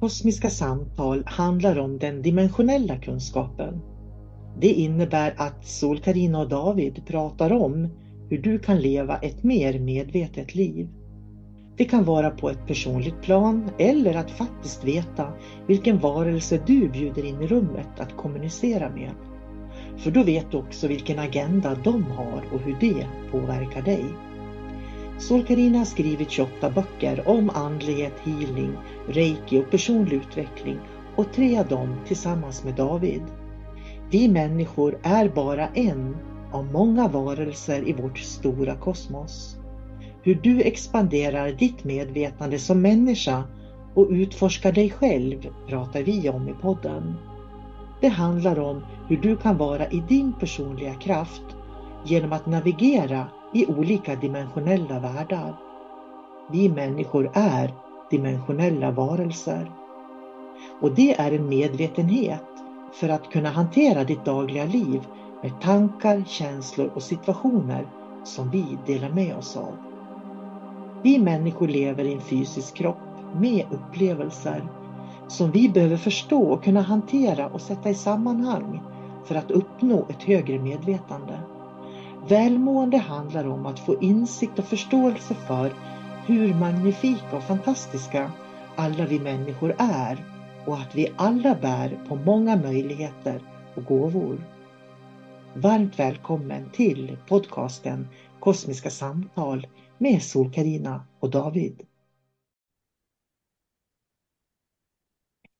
Kosmiska samtal handlar om den dimensionella kunskapen. Det innebär att sol karina och David pratar om hur du kan leva ett mer medvetet liv. Det kan vara på ett personligt plan eller att faktiskt veta vilken varelse du bjuder in i rummet att kommunicera med. För då vet du också vilken agenda de har och hur det påverkar dig sol Carina har skrivit 28 böcker om andlighet, healing, reiki och personlig utveckling och tre av dem tillsammans med David. Vi människor är bara en av många varelser i vårt stora kosmos. Hur du expanderar ditt medvetande som människa och utforskar dig själv pratar vi om i podden. Det handlar om hur du kan vara i din personliga kraft genom att navigera i olika dimensionella världar. Vi människor är dimensionella varelser. Och det är en medvetenhet för att kunna hantera ditt dagliga liv med tankar, känslor och situationer som vi delar med oss av. Vi människor lever i en fysisk kropp med upplevelser som vi behöver förstå och kunna hantera och sätta i sammanhang för att uppnå ett högre medvetande. Välmående handlar om att få insikt och förståelse för hur magnifika och fantastiska alla vi människor är och att vi alla bär på många möjligheter och gåvor. Varmt välkommen till podcasten Kosmiska samtal med sol karina och David.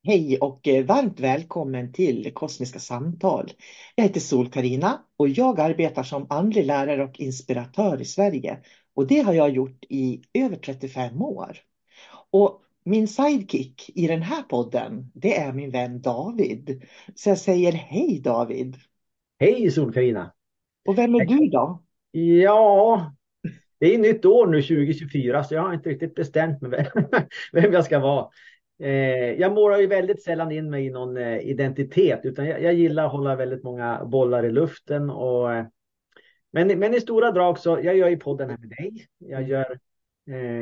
Hej och varmt välkommen till Kosmiska samtal. Jag heter sol karina och jag arbetar som andlig lärare och inspiratör i Sverige. Och det har jag gjort i över 35 år. Och min sidekick i den här podden, det är min vän David. Så jag säger hej David. Hej Sol-Carina. Och vem är du då? Ja, det är nytt år nu 2024 så jag har inte riktigt bestämt mig vem jag ska vara. Eh, jag målar ju väldigt sällan in mig i någon eh, identitet utan jag, jag gillar att hålla väldigt många bollar i luften. Och, eh, men, men i stora drag så jag gör ju podden här med dig. Jag, gör,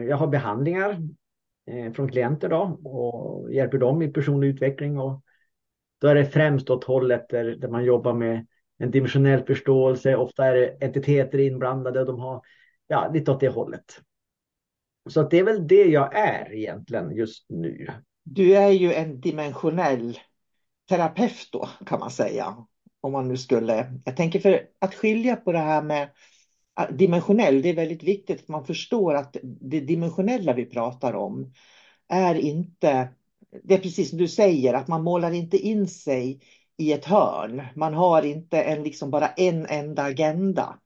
jag har behandlingar från klienter då och hjälper dem i personlig utveckling. Och då är det främst åt hållet där, där man jobbar med en dimensionell förståelse. Ofta är det entiteter inblandade och de har ja, lite åt det hållet. Så det är väl det jag är egentligen just nu. Du är ju en dimensionell terapeut då kan man säga. Om man nu skulle, jag tänker för att skilja på det här med dimensionell, det är väldigt viktigt att man förstår att det dimensionella vi pratar om är inte, det är precis som du säger, att man målar inte in sig i ett hörn. Man har inte en, liksom bara en enda agenda.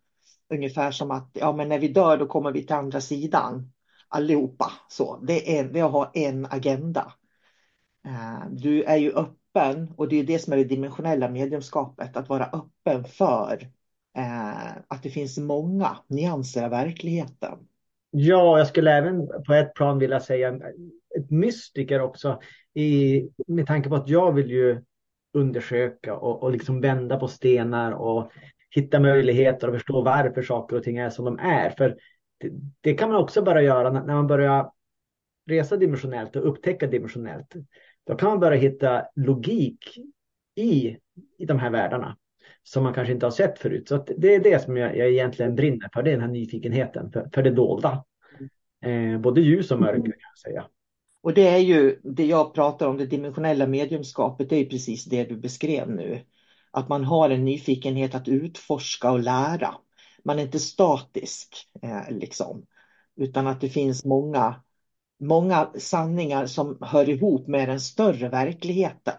Ungefär som att ja, men när vi dör då kommer vi till andra sidan allihopa. Så, det är, vi har en agenda. Eh, du är ju öppen och det är det som är det dimensionella mediumskapet, att vara öppen för eh, att det finns många nyanser av verkligheten. Ja, jag skulle även på ett plan vilja säga ett mystiker också i, med tanke på att jag vill ju undersöka och, och liksom vända på stenar och hitta möjligheter och förstå varför saker och ting är som de är. För det, det kan man också börja göra när man börjar resa dimensionellt och upptäcka dimensionellt. Då kan man börja hitta logik i, i de här världarna som man kanske inte har sett förut. Så det är det som jag, jag egentligen brinner för, det är den här nyfikenheten för, för det dolda. Eh, både ljus och mörker kan jag säga. Och det är ju det jag pratar om, det dimensionella mediumskapet, det är precis det du beskrev nu. Att man har en nyfikenhet att utforska och lära. Man är inte statisk eh, liksom, utan att det finns många, många sanningar som hör ihop med den större verkligheten.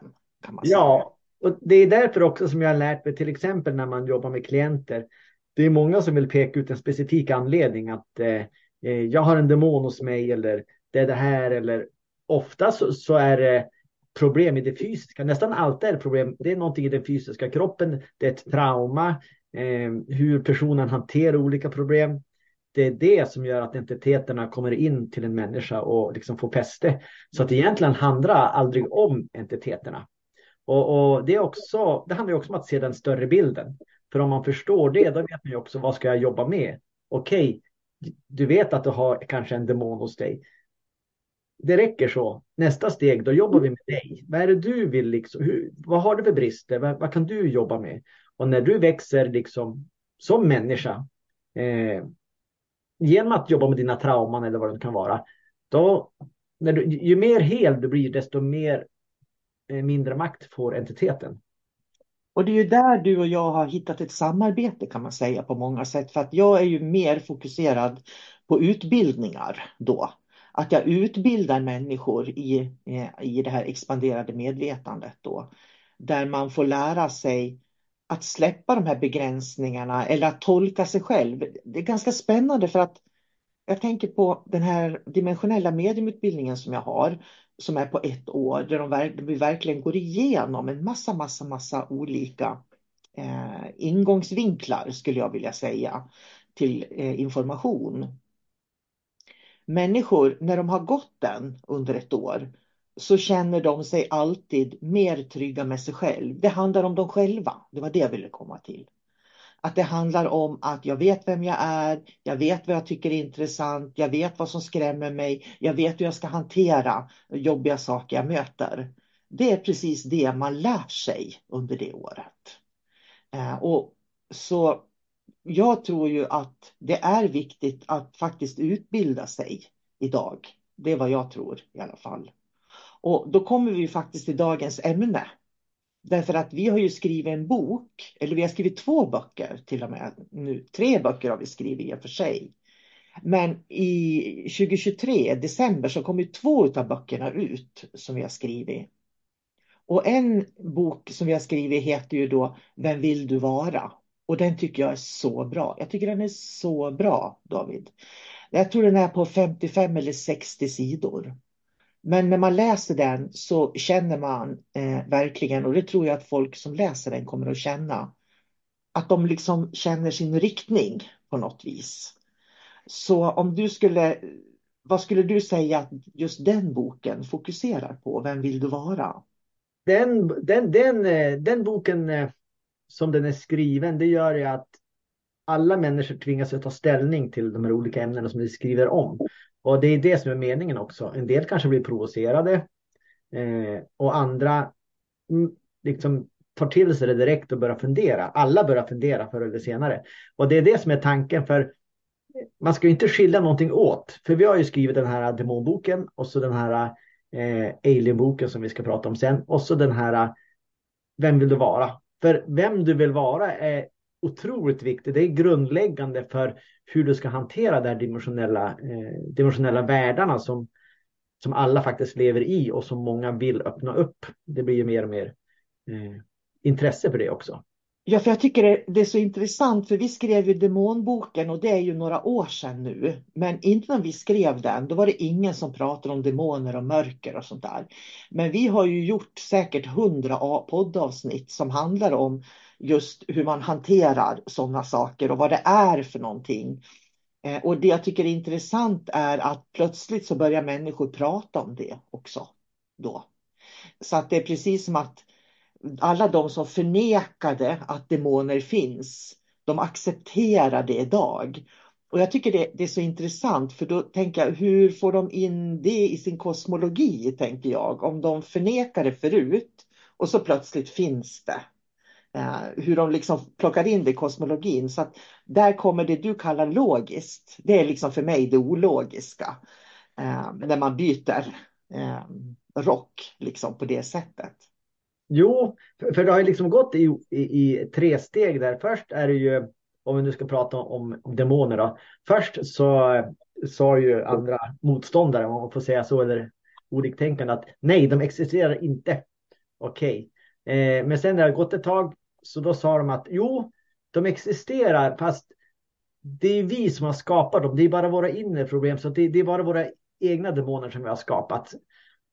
Kan man säga. Ja, och det är därför också som jag har lärt mig till exempel när man jobbar med klienter. Det är många som vill peka ut en specifik anledning att eh, eh jag har en demon hos mig eller det är det här eller ofta så, så, är det problem i det fysiska. Nästan alltid är det problem. Det är någonting i den fysiska kroppen. Det är ett trauma. Eh, hur personen hanterar olika problem. Det är det som gör att entiteterna kommer in till en människa och liksom får fäste. Så att egentligen handlar aldrig om entiteterna. Och, och, det, är också, det handlar också om att se den större bilden. För om man förstår det, då vet man ju också vad ska jag jobba med. Okej, okay, du vet att du har kanske en demon hos dig det räcker så. Nästa steg, då jobbar vi med dig. Vad är det du vill? Liksom, hur, vad har du för brister? Vad, vad, kan du jobba med? Och när du växer liksom, som människa, eh, genom att jobba med dina trauman eller vad det kan vara, då, när du, ju mer hel du blir, desto mer, eh, mindre makt får entiteten. Och det är ju där du och jag har hittat ett samarbete kan man säga på många sätt. För att jag är ju mer fokuserad på utbildningar då att jag utbildar människor i, eh, i det här expanderade medvetandet då. Där man får lära sig att släppa de här begränsningarna eller att tolka sig själv. Det är ganska spännande för att jag tänker på den här dimensionella mediumutbildningen som jag har som är på ett år där, de, vi verkligen går igenom en massa, massa, massa olika eh, ingångsvinklar skulle jag vilja säga till eh, information människor, när de har gått den under ett år, så känner de sig alltid mer trygga med sig själv. Det handlar om dem själva. Det var det jag ville komma till. Att det handlar om att jag vet vem jag är, jag vet vad jag tycker är intressant, jag vet vad som skrämmer mig, jag vet hur jag ska hantera jobbiga saker jag möter. Det är precis det man lär sig under det året. Eh, och så jag tror ju att det är viktigt att faktiskt utbilda sig idag. Det är vad jag tror i alla fall. Och då kommer vi faktiskt till dagens ämne. Därför att vi har ju skrivit en bok, eller vi har skrivit två böcker till och med nu. Tre böcker har vi skrivit i och för sig. Men i 2023, december, så kommer två av böckerna ut som vi har skrivit. Och en bok som vi har skrivit heter ju då Vem vill du vara? Och den tycker jag är så bra. Jag tycker den är så bra, David. Jag tror den är på 55 eller 60 sidor. Men när man läser den så känner man eh, verkligen, och det tror jag att folk som läser den kommer att känna, att de liksom känner sin riktning på något vis. Så om du skulle, vad skulle du säga att just den boken fokuserar på? Vem vill du vara? Den, den, den, eh, den boken eh, som den är skriven, det gör ju att alla människor tvingas att ta ställning till de här olika ämnena som vi skriver om. Och det är det som är meningen också. En del kanske blir provocerade eh, och andra mm, liksom tar till sig det direkt och börjar fundera. Alla börjar fundera förr eller senare. Och det är det som är tanken för man ska ju inte skilja någonting åt. För vi har ju skrivit den här demonboken och så den här eh, alienboken som vi ska prata om sen. Och så den här Vem vill du vara? För vem du vill vara är otroligt viktigt. Det är grundläggande för hur du ska hantera de här dimensionella, eh, dimensionella världarna som, som alla faktiskt lever i och som många vill öppna upp. Det blir ju mer och mer eh, intresse för det också. Ja, för jag tycker det, det, är så intressant för vi skrev ju demonboken och det är ju några år sedan nu. Men innan vi skrev den, då var det ingen som pratade om demoner och mörker och sånt där. Men vi har ju gjort säkert hundra poddavsnitt som handlar om just hur man hanterar sådana saker och vad det är för någonting. Eh, och det jag tycker är intressant är att plötsligt så börjar människor prata om det också då. Så att det är precis som att alla de som förnekade att demoner finns, de accepterar det idag. Och jag tycker det, det, är så intressant för då tänker jag hur får de in det i sin kosmologi tänker jag om de förnekar det förut och så plötsligt finns det. Eh, hur de liksom plockar in det i kosmologin. Så att där kommer det du kallar logiskt. Det är liksom för mig det ologiska. Eh, när man byter eh, rock liksom på det sättet. Jo, för, för det har ju liksom gått i, i, i, tre steg där. Först är det ju, om vi nu ska prata om, om demoner då. Först så sa ju andra motståndare, om man får säga så, eller oliktänkande att nej, de existerar inte. Okej. Okay. Eh, men sen när det har gått ett tag så då sa de att jo, de existerar fast det är vi som har skapat dem. Det är bara våra inre problem. Så det, det är bara våra egna demoner som vi har skapat.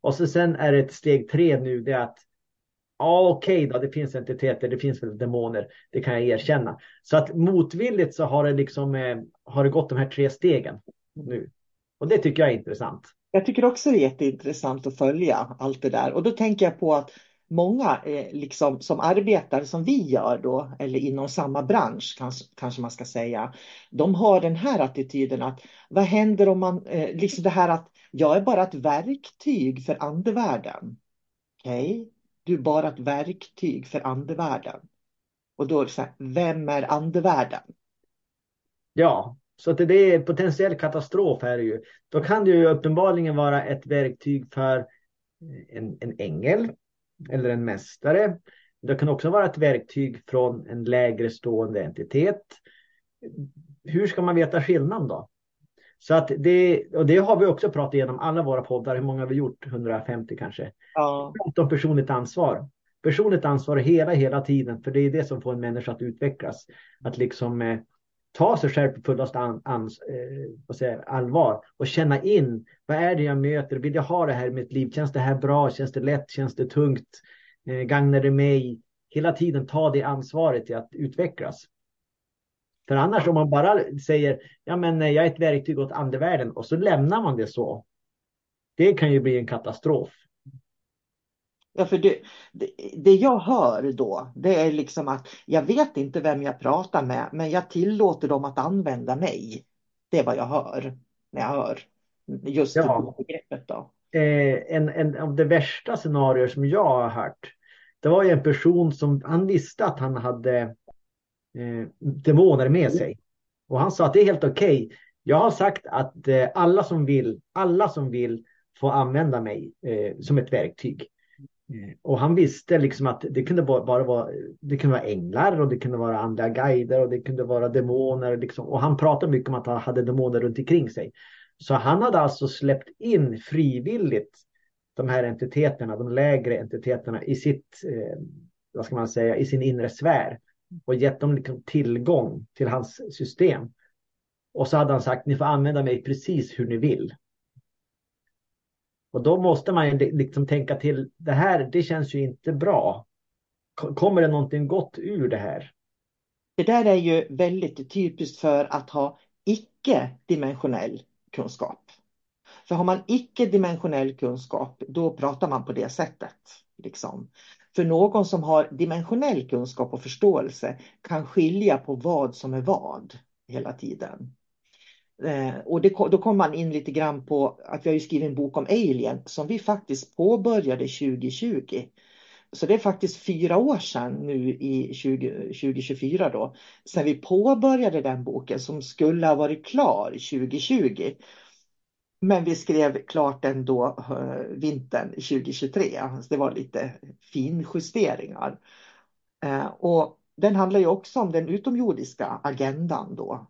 Och så sen är det ett steg tre nu. Det är att ja, okej okay då, det finns entiteter, det finns väl demoner. Det kan jag erkänna. Så att motvilligt så har det liksom eh, har det gått de här tre stegen nu. Och det tycker jag är intressant. Jag tycker också det är jätteintressant att följa allt det där. Och då tänker jag på att många eh, liksom, som arbetar som vi gör då, eller inom samma bransch kanske, kanske man ska säga, de har den här attityden att vad händer om man, eh, liksom det här att jag är bara ett verktyg för andevärlden. Okej, okay? du är bara ett verktyg för andevärlden. Och då är det så här, vem är andevärlden? Ja, så att det är potentiell katastrof här ju. Då kan det ju uppenbarligen vara ett verktyg för en, en ängel eller en mästare. Det kan också vara ett verktyg från en lägre stående entitet. Hur ska man veta skillnaden då? Så att det, och det har vi också pratat igenom alla våra poddar. Hur många har vi gjort? 150 kanske. Ja. Om personligt ansvar. Personligt ansvar hela, hela tiden. För det är det som får en människa att utvecklas. Att liksom eh, ta sig själv på fullaste an, an, eh, säga, allvar och känna in vad är det jag möter? Vill jag ha det här i mitt liv? Känns det här bra? Känns det lätt? Känns det tungt? Eh, gagnar det mig? Hela tiden ta det ansvaret till att utvecklas. För annars om man bara säger ja men eh, jag är ett verktyg åt andevärlden och så lämnar man det så. Det kan ju bli en katastrof. Ja, för det, det, det, jag hör då, det är liksom att jag vet inte vem jag pratar med, men jag tillåter dem att använda mig. Det är vad jag hör när jag hör just ja. det begreppet. Då. Eh, en, en av de värsta scenarier som jag har hört, det var ju en person som han visste att han hade eh, demoner med sig. Och han sa att det är helt okej. Okay. Jag har sagt att eh, alla som vill, alla som vill får använda mig eh, som ett verktyg. Eh, och han visste liksom att det kunde bara vara, det kunde vara änglar och det kunde vara andra guider och det kunde vara demoner. Liksom. Och han pratade mycket om att han hade demoner runt omkring sig. Så han hade alltså släppt in frivilligt de här entiteterna, de lägre entiteterna i sitt, eh, vad ska man säga, i sin inre sfär och gett dem liksom tillgång till hans system. Och så hade han sagt, ni får använda mig precis hur ni vill. Och då måste man liksom tänka till, det här, det känns ju inte bra. Kommer det någonting gott ur det här? Det där är ju väldigt typiskt för att ha icke-dimensionell kunskap. För har man icke-dimensionell kunskap, då pratar man på det sättet. Liksom. För någon som har dimensionell kunskap och förståelse kan skilja på vad som är vad hela tiden. Eh, och det, då kommer man in lite grann på att vi har skrivit en bok om Alien som vi faktiskt påbörjade 2020. Så det är faktiskt fyra år sedan nu i 20, 2024 då, sedan vi påbörjade den boken som skulle ha varit klar 2020. Men vi skrev klart den då eh, vintern 2023. Så alltså, det var lite finjusteringar. Eh, och den handlar ju också om den utomjordiska agendan då.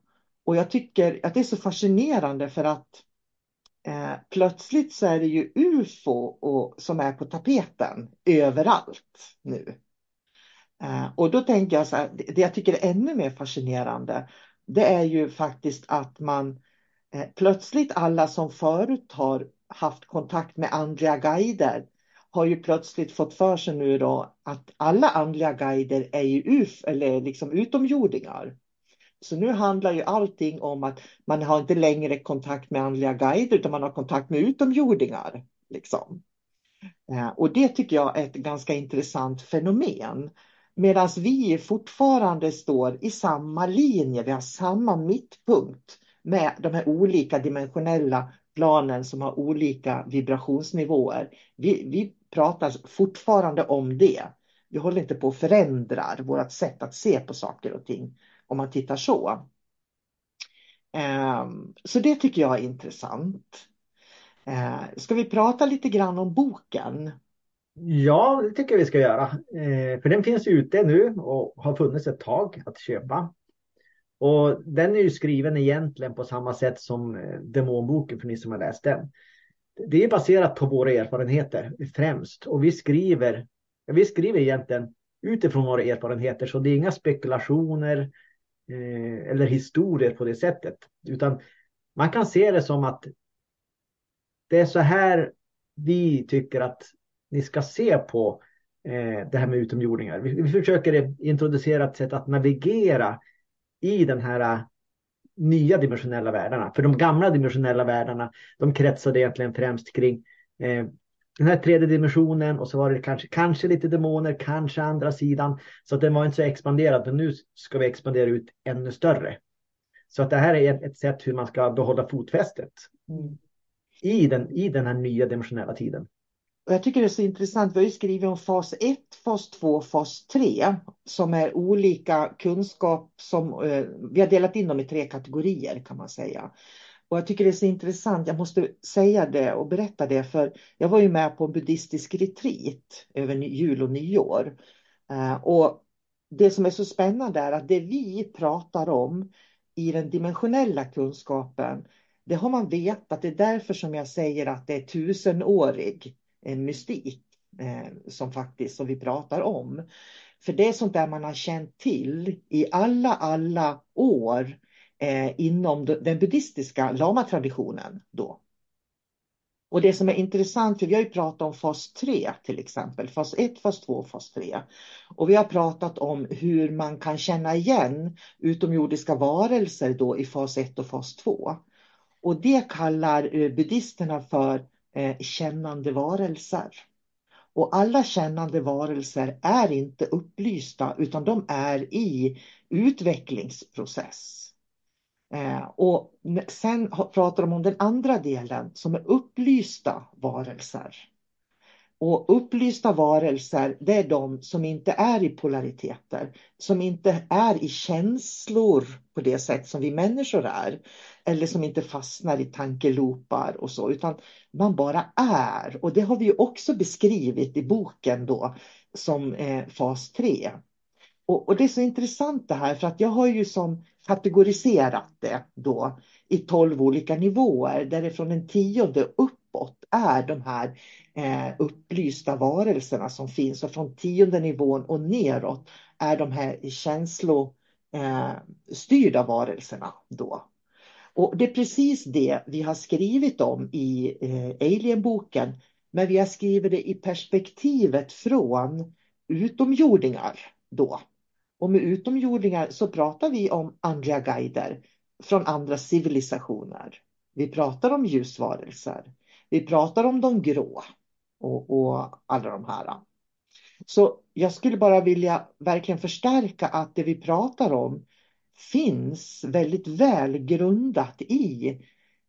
Och jag tycker att det är så fascinerande för att eh, plötsligt så är det ju UFO och, som är på tapeten överallt nu. Eh, och då tänker jag så här, det, det jag tycker är ännu mer fascinerande, det är ju faktiskt att man eh, plötsligt alla som förut har haft kontakt med andliga guider har ju plötsligt fått för sig nu då att alla andliga guider är ju UF eller liksom utomjordingar. Så nu handlar ju allting om att man har inte längre kontakt med andliga guider utan man har kontakt med utomjordingar. Liksom. Eh, och det tycker jag är ett ganska intressant fenomen. Medan vi fortfarande står i samma linje, vi har samma mittpunkt med de här olika dimensionella planen som har olika vibrationsnivåer. Vi, vi pratar fortfarande om det. Vi håller inte på att förändra vårt sätt att se på saker och ting om man tittar så. Ehm, så det tycker jag är intressant. Ehm, ska vi prata lite grann om boken? Ja, det tycker jag vi ska göra. Ehm, för den finns ute nu och har funnits ett tag att köpa. Och den är ju skriven egentligen på samma sätt som eh, Demonboken för ni som har läst den. Det är baserat på våra erfarenheter främst och vi skriver, vi skriver egentligen utifrån våra erfarenheter så det är inga spekulationer Eh, eller historier på det sättet. Utan man kan se det som att det är så här vi tycker att ni ska se på eh, det här med utomjordingar. Vi, försöker introducera ett sätt att navigera i den här eh, nya dimensionella världarna. För de gamla dimensionella världarna, de kretsade egentligen främst kring den här tredje dimensionen och så var det kanske, kanske lite demoner, kanske andra sidan. Så att den var inte så expanderad, men nu ska vi expandera ut ännu större. Så att det här är ett, sätt hur man ska behålla fotfästet mm. i, den, i den här nya dimensionella tiden. Och jag tycker det är så intressant. Vi har ju skrivit om fas 1, fas 2, fas 3 som är olika kunskap som eh, vi har delat in dem i tre kategorier kan man säga. Och jag tycker det är så intressant. Jag måste säga det och berätta det för jag var ju med på en buddhistisk retreat över jul och nyår. Eh, och det som är så spännande är att det vi pratar om i den dimensionella kunskapen det har man vetat. Det är därför som jag säger att det är tusenårig en mystik eh, som faktiskt som vi pratar om. För det är sånt där man har känt till i alla, alla år eh, inom den buddhistiska lama-traditionen då. Och det som är intressant, för vi har ju pratat om fas 3 till exempel, fas 1, fas 2, fas 3. Och vi har pratat om hur man kan känna igen utomjordiska varelser då i fas 1 och fas 2. Och det kallar eh, buddhisterna för eh, kännande varelser. Och alla kännande varelser är inte upplysta utan de är i utvecklingsprocess. Eh, och sen pratar de om den andra delen som är upplysta varelser. Och upplysta varelser, det är de som inte är i polariteter, som inte är i känslor på det sätt som vi människor är, eller som inte fastnar i tankelopar och så, utan man bara är. Och det har vi också beskrivit i boken då som eh, fas 3. Och, och, det är så intressant det här, för att jag har ju som kategoriserat det då i tolv olika nivåer, där det från den tionde uppåt är de här eh, upplysta varelserna som finns och från tionde nivån och neråt är de här känslostyrda eh, varelserna då. Och det är precis det vi har skrivit om i eh, Alien-boken, men vi har skrivit det i perspektivet från utomjordingar då. Och med utomjordingar så pratar vi om andra guider från andra civilisationer. Vi pratar om ljusvarelser. Vi pratar om de grå och, och alla de här. Så jag skulle bara vilja verkligen förstärka att det vi pratar om finns väldigt väl grundat i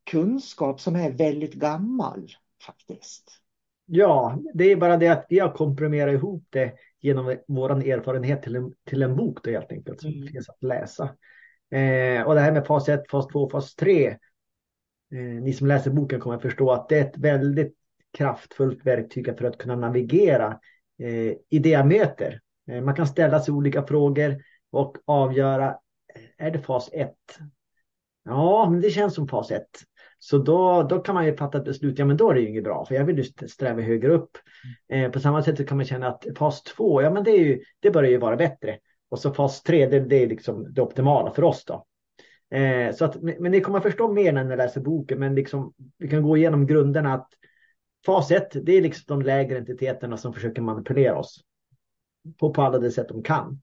kunskap som är väldigt gammal faktiskt. Ja, det är bara det att vi har komprimerat ihop det genom vår erfarenhet till en, till en bok då helt enkelt som mm. finns att läsa. Eh, och det här med fas 1, fas 2, fas 3. Eh, ni som läser boken kommer att förstå att det är ett väldigt kraftfullt verktyg för att kunna navigera eh, i det jag möter. Eh, man kan ställa sig olika frågor och avgöra, är det fas 1? Ja, men det känns som fas 1. Så då, då kan man ju fatta ett beslut, ja men då är det ju inget bra, för jag vill ju sträva högre upp. Eh, på samma sätt så kan man känna att fas 2, ja men det, är ju, det börjar ju vara bättre. Och så fas 3, det, det är liksom det optimala för oss då. Eh, så att, men ni kommer att förstå mer när ni läser boken, men liksom, vi kan gå igenom grunderna att fas 1, det är liksom de lägre entiteterna som försöker manipulera oss på, på alla de sätt de kan.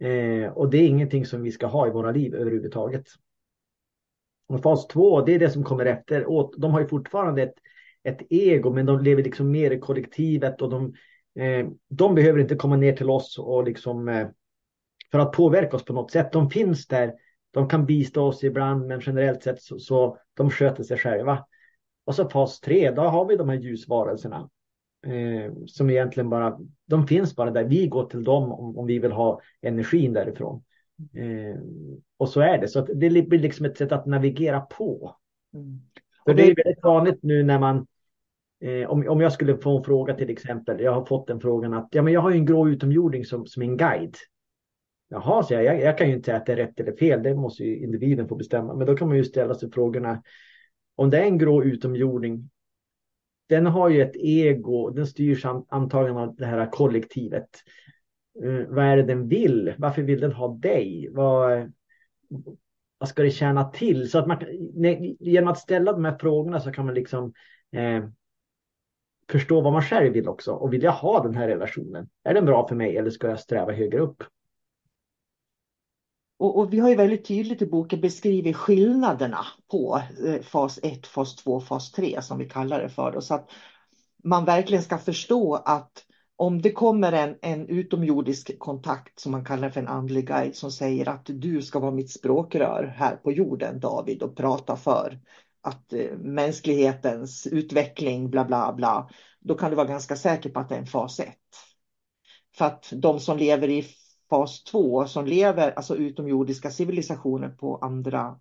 Eh, och det är ingenting som vi ska ha i våra liv överhuvudtaget. Och fas 2, det är det som kommer efter. De har ju fortfarande ett, ett ego, men de lever liksom mer i kollektivet och de, eh, de behöver inte komma ner till oss och liksom eh, för att påverka oss på något sätt. De finns där. De kan bistå oss ibland, men generellt sett så, så de sköter sig själva. Och så fas 3, då har vi de här ljusvarelserna. Eh, som egentligen bara, de finns bara där. Vi går till dem om, om vi vill ha energin därifrån. Eh, och så är det. Så det blir liksom ett sätt att navigera på. Mm. För det är väldigt vanligt nu när man eh, om, om jag skulle få en fråga till exempel. Jag har fått den frågan att ja, men jag har en grå utomjording som, som en guide. Jaha, så jag, jag, jag kan ju inte säga att det är rätt eller fel. Det måste ju individen få bestämma. Men då kan man ju ställa sig frågorna. Om det är en grå utomjording den har ju ett ego, den styrs antagligen av det här kollektivet. Uh, vad är det den vill? Varför vill den ha dig? Vad, vad ska det tjäna till? Så att man, genom att ställa de här frågorna så kan man liksom eh, förstå vad man själv vill också. Och vill jag ha den här relationen? Är den bra för mig eller ska jag sträva högre upp? Och, och, vi har ju väldigt tydligt i boken beskrivit skillnaderna på eh, fas 1, fas 2, fas 3 som vi kallar det för. Då, så att man verkligen ska förstå att om det kommer en, en utomjordisk kontakt som man kallar för en andlig guide som säger att du ska vara mitt språkrör här på jorden David och prata för att eh, mänsklighetens utveckling bla bla bla. Då kan du vara ganska säker på att det är en fas 1. För att de som lever i fas 2 som lever, alltså utomjordiska civilisationer på andra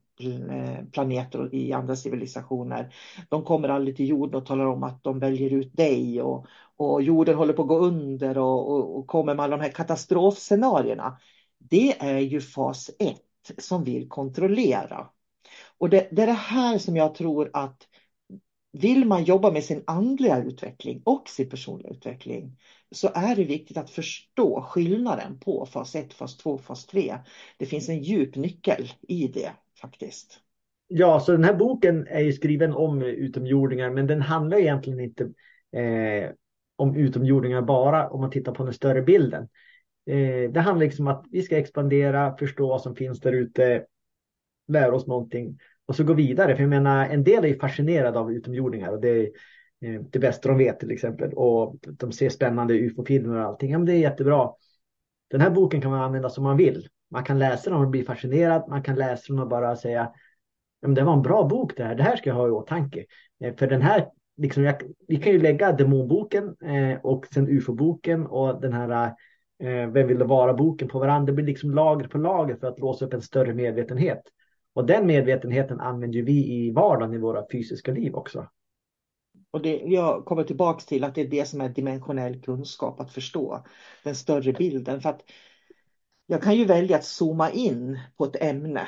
planeter och i andra civilisationer. De kommer aldrig till jorden och talar om att de väljer ut dig och, och jorden håller på att gå under och, och, och kommer med alla de här katastrofscenarierna. Det är ju fas 1 som vill kontrollera. Och det, det är det här som jag tror att vill man jobba med sin andliga utveckling och sin personliga utveckling så är det viktigt att förstå skillnaden på fas 1, fas 2, fas 3. Det finns en djup nyckel i det faktiskt. Ja, så den här boken är ju skriven om utomjordingar, men den handlar egentligen inte eh, om utomjordingar bara om man tittar på den större bilden. Eh, det handlar liksom om att vi ska expandera, förstå vad som finns där ute, lära oss någonting och så gå vidare. För jag menar, en del är fascinerade av utomjordingar och det är Eh, det bästa de vet till exempel. Och de ser spännande ufo-filmer och allting. Ja, men det är jättebra. Den här boken kan man använda som man vill. Man kan läsa den och bli fascinerad. Man kan läsa den och bara säga ja, men det var en bra bok det här. Det här ska jag ha i åtanke. Eh, för den här, liksom, jag, vi kan ju lägga demonboken eh, och sen ufo-boken och den här eh, Vem vill vara-boken på varandra. Det blir liksom lager på lager för att låsa upp en större medvetenhet. Och den medvetenheten använder vi i vardagen i våra fysiska liv också. Och det, jag kommer tillbaks till att det är det som är dimensionell kunskap, att förstå den större bilden. För att jag kan ju välja att zooma in på ett ämne,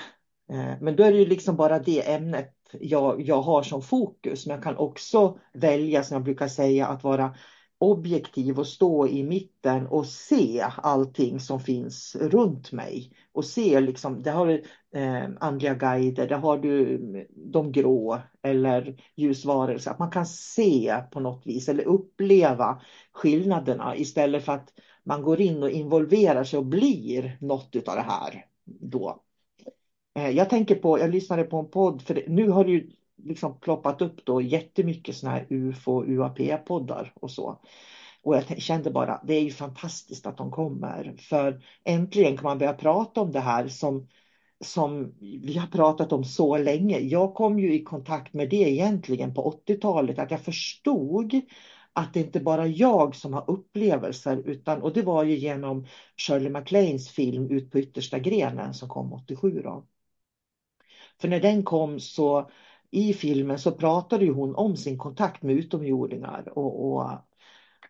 eh, men då är det ju liksom bara det ämnet jag, jag har som fokus. Men jag kan också välja, som jag brukar säga, att vara objektiv och stå i mitten och se allting som finns runt mig. Och se liksom, där har du eh, andliga guider, där har du de grå eller ljusvarelser. Att man kan se på något vis eller uppleva skillnaderna istället för att man går in och involverar sig och blir något av det här då. Eh, jag tänker på, jag lyssnade på en podd, för nu har det ju liksom ploppat upp då jättemycket sådana här UFO, UAP-poddar och så. Och jag kände bara, det är ju fantastiskt att de kommer. För äntligen kan man börja prata om det här som, som vi har pratat om så länge. Jag kom ju i kontakt med det egentligen på 80-talet, att jag förstod att det inte bara jag som har upplevelser, utan, och det var ju genom Shirley MacLaines film Ut på yttersta grenen som kom 87. Då. För när den kom så i filmen så pratade hon om sin kontakt med utomjordingar och, och,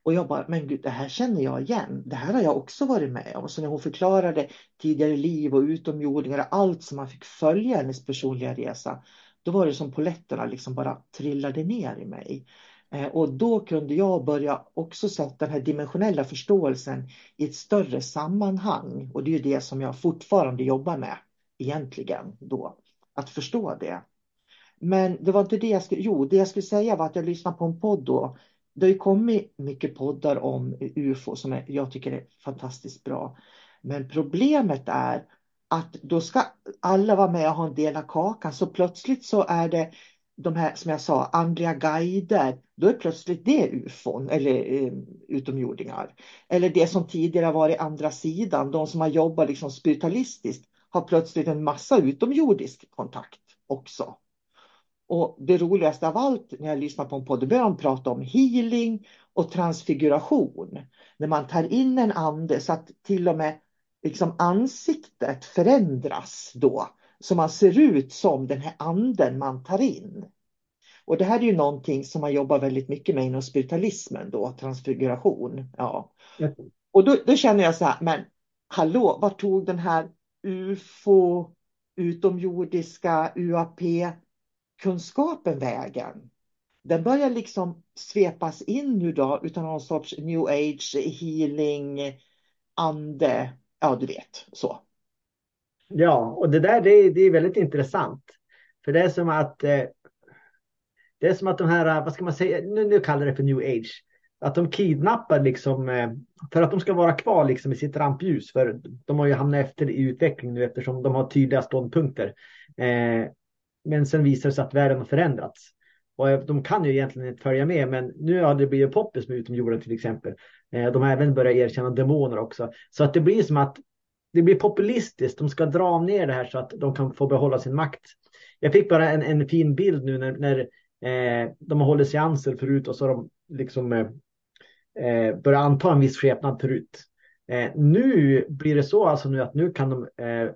och jag bara, men gud, det här känner jag igen. Det här har jag också varit med om. Så när hon förklarade tidigare liv och utomjordingar och allt som man fick följa hennes personliga resa, då var det som poletterna liksom bara trillade ner i mig. Eh, och då kunde jag börja också sätta den här dimensionella förståelsen i ett större sammanhang. Och det är ju det som jag fortfarande jobbar med egentligen då, att förstå det. Men det var inte det jag skulle, jo, det jag skulle säga var att jag lyssnade på en podd då. Det har ju kommit mycket poddar om UFO som är, jag tycker är fantastiskt bra. Men problemet är att då ska alla vara med och ha en del av kakan. Så plötsligt så är det de här, som jag sa, andliga guider. Då är plötsligt det ufon eller eh, utomjordingar. Eller det som tidigare varit andra sidan, de som har jobbat liksom spiritualistiskt har plötsligt en massa utomjordisk kontakt också. Och det roligaste av allt när jag lyssnar på en podd, då börjar de prata om healing och transfiguration. När man tar in en ande så att till och med liksom ansiktet förändras då. Så man ser ut som den här anden man tar in. Och det här är ju någonting som man jobbar väldigt mycket med inom spiritualismen då, transfiguration. Ja. Och då, då känner jag så här, men hallå, vad tog den här UFO, utomjordiska kunskapen vägen? Den börjar liksom svepas in nu då utan någon sorts new age, healing, ande, ja du vet så. Ja, och det där det är, det är väldigt intressant. För det är som att eh, det är som att de här, eh, vad ska man säga, nu, nu kallar det för new age. Att de kidnappar liksom eh, för att de ska vara kvar liksom i sitt rampljus. För de har ju hamnat efter i utveckling nu eftersom de har tydliga ståndpunkter. Eh, men sen visar det sig att världen har förändrats. Och eh, de kan ju egentligen inte följa med, men nu har det blivit poppis med utomjorden till exempel. Eh, de har även börjat erkänna demoner också. Så att det blir som att det blir populistiskt. De ska dra ner det här så att de kan få behålla sin makt. Jag fick bara en, en fin bild nu när, när eh, de har hållit seanser förut och så har de liksom eh, eh, börjat anta en viss skepnad förut. Eh, nu blir det så alltså nu att nu kan de eh,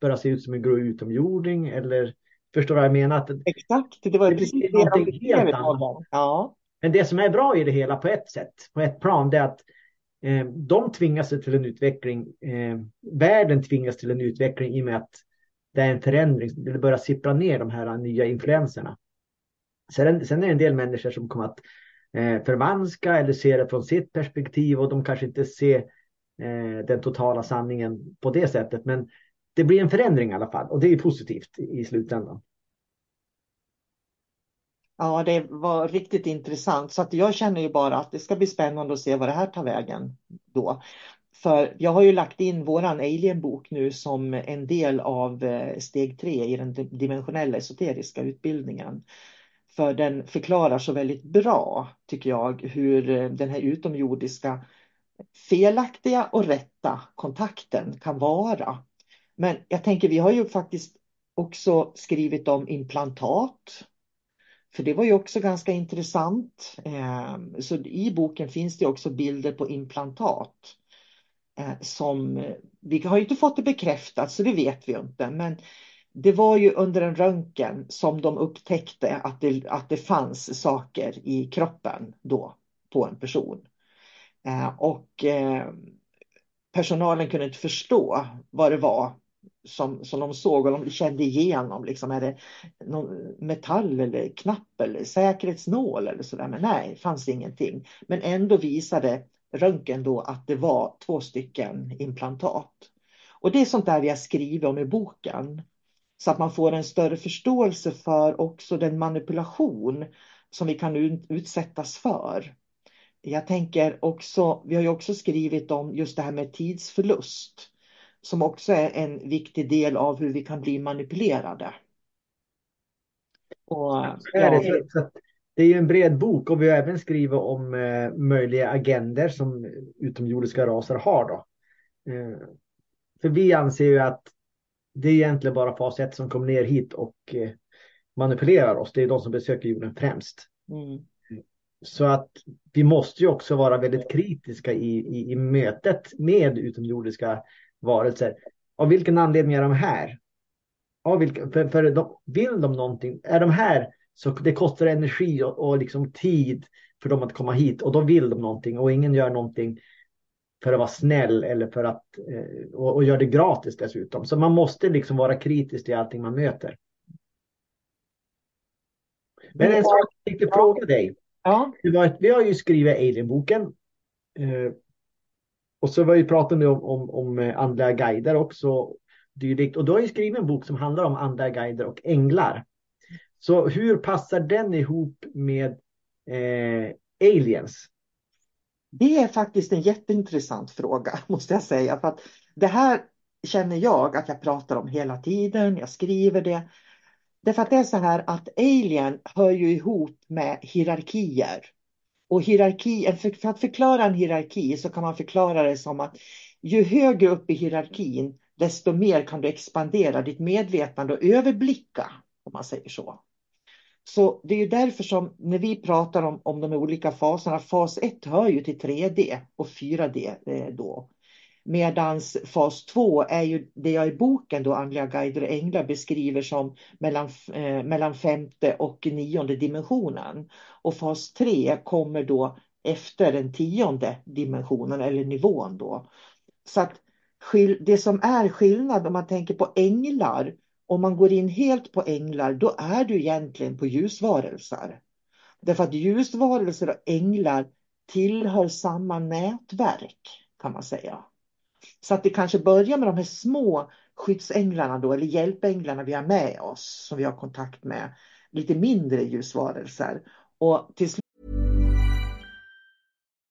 börja se ut som en grå utomjording eller förstår du vad jag menar? Att, Exakt, det var precis det de helt annat. Ja. Men det som är bra i det hela på ett sätt, på ett plan, det är att eh, de tvingas till en utveckling. Eh, världen tvingas till en utveckling i och med att det är en förändring. Det börjar sippra ner de här nya influenserna. Sen, sen är det en del människor som kommer att eh, förvanska eller se det från sitt perspektiv och de kanske inte ser eh, den totala sanningen på det sättet. Men det blir en förändring i alla fall och det är positivt i, slutändan. Ja, det var riktigt intressant. Så att jag känner ju bara att det ska bli spännande att se vad det här tar vägen då. För jag har ju lagt in våran Alien-bok nu som en del av eh, steg tre i den dimensionella esoteriska utbildningen. För den förklarar så väldigt bra, tycker jag, hur eh, den här utomjordiska felaktiga och rätta kontakten kan vara. Men jag tänker, vi har ju faktiskt också skrivit om implantat. För det var ju också ganska intressant. Ehm, så i boken finns det också bilder på implantat. Eh, som, vi har ju inte fått det bekräftat så det vet vi inte. Men det var ju under en röntgen som de upptäckte att det, att det fanns saker i kroppen då på en person. Eh, och ehm, personalen kunde inte förstå vad det var som, som de såg och de kände igenom. Liksom, är det någon metall eller knapp eller säkerhetsnål eller sådär? Men nej, det fanns ingenting. Men ändå visade röntgen då att det var två stycken implantat. Och det är sånt där vi har skrivit om i boken. Så att man får en större förståelse för också den manipulation som vi kan utsättas för. Jag tänker också, vi har ju också skrivit om just det här med tidsförlust. Som också är en viktig del av hur vi kan bli manipulerade. Och, ja. det, är ju en bred bok och vi har även skrivit om eh, möjliga agender som utomjordiska raser har. Då. Eh, för vi anser ju att det är egentligen bara fas 1 som kommer ner hit och eh, manipulerar oss. Det är de som besöker jorden främst. Mm. Så att vi måste ju också vara väldigt kritiska i, i, i mötet med utomjordiska varelser. Av vilken anledning är de här? Av vilka, för, för de, vill de någonting? Är de här så det kostar energi och, och liksom tid för dem att komma hit och då vill de någonting och ingen gör någonting för att vara snäll eller för att eh, och, och göra det gratis dessutom. Så man måste liksom vara kritisk till allting man möter. Men en sak jag tänkte fråga dig. Ja. Var, vi har ju skrivit Alien-boken. Och så var vi pratade om, om, om eh, andliga guider också. Dylikt. Och du har ju skrivit en bok som handlar om andliga guider och änglar. Så hur passar den ihop med eh, aliens? Det är faktiskt en jätteintressant fråga, måste jag säga. För att det här känner jag att jag pratar om hela tiden, jag skriver det. Därför att det är så här att alien hör ju ihop med hierarkier. Och hierarki, för att förklara en hierarki så kan man förklara det som att ju högre upp i hierarkin, desto mer kan du expandera ditt medvetande och överblicka om man säger så. Så det är ju därför som när vi pratar om, om de olika faserna, fas 1 hör ju till 3D och 4D eh, då. Medans fas 2 är ju det jag i boken då Andliga guider och änglar beskriver som mellan, eh, mellan femte och nionde dimensionen. Och fas 3 kommer då efter den tionde dimensionen eller nivån då. Så att det som är skillnad om man tänker på änglar, om man går in helt på änglar, då är du egentligen på ljusvarelser. Därför att ljusvarelser och änglar tillhör samma nätverk kan man säga. Så att det kanske börjar med de här små skyddsänglarna då, eller hjälpänglarna vi har med oss, som vi har kontakt med, lite mindre ljusvarelser. Och till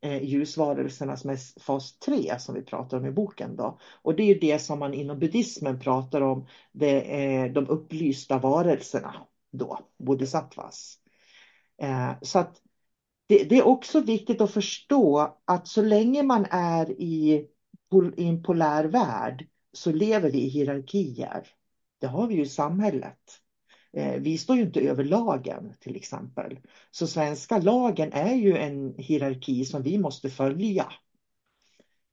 eh, ljusvarelserna fas 3 som vi pratar om i boken. Då. Och det är det som man inom buddhismen pratar om, det är de upplysta varelserna då, bodhisattvas. Eh, så att det, det, är också viktigt att förstå att så länge man är i, i en polär värld så lever vi i hierarkier. Det har vi ju i samhället. Eh, vi står ju inte över lagen till exempel. Så svenska lagen är ju en hierarki som vi måste följa.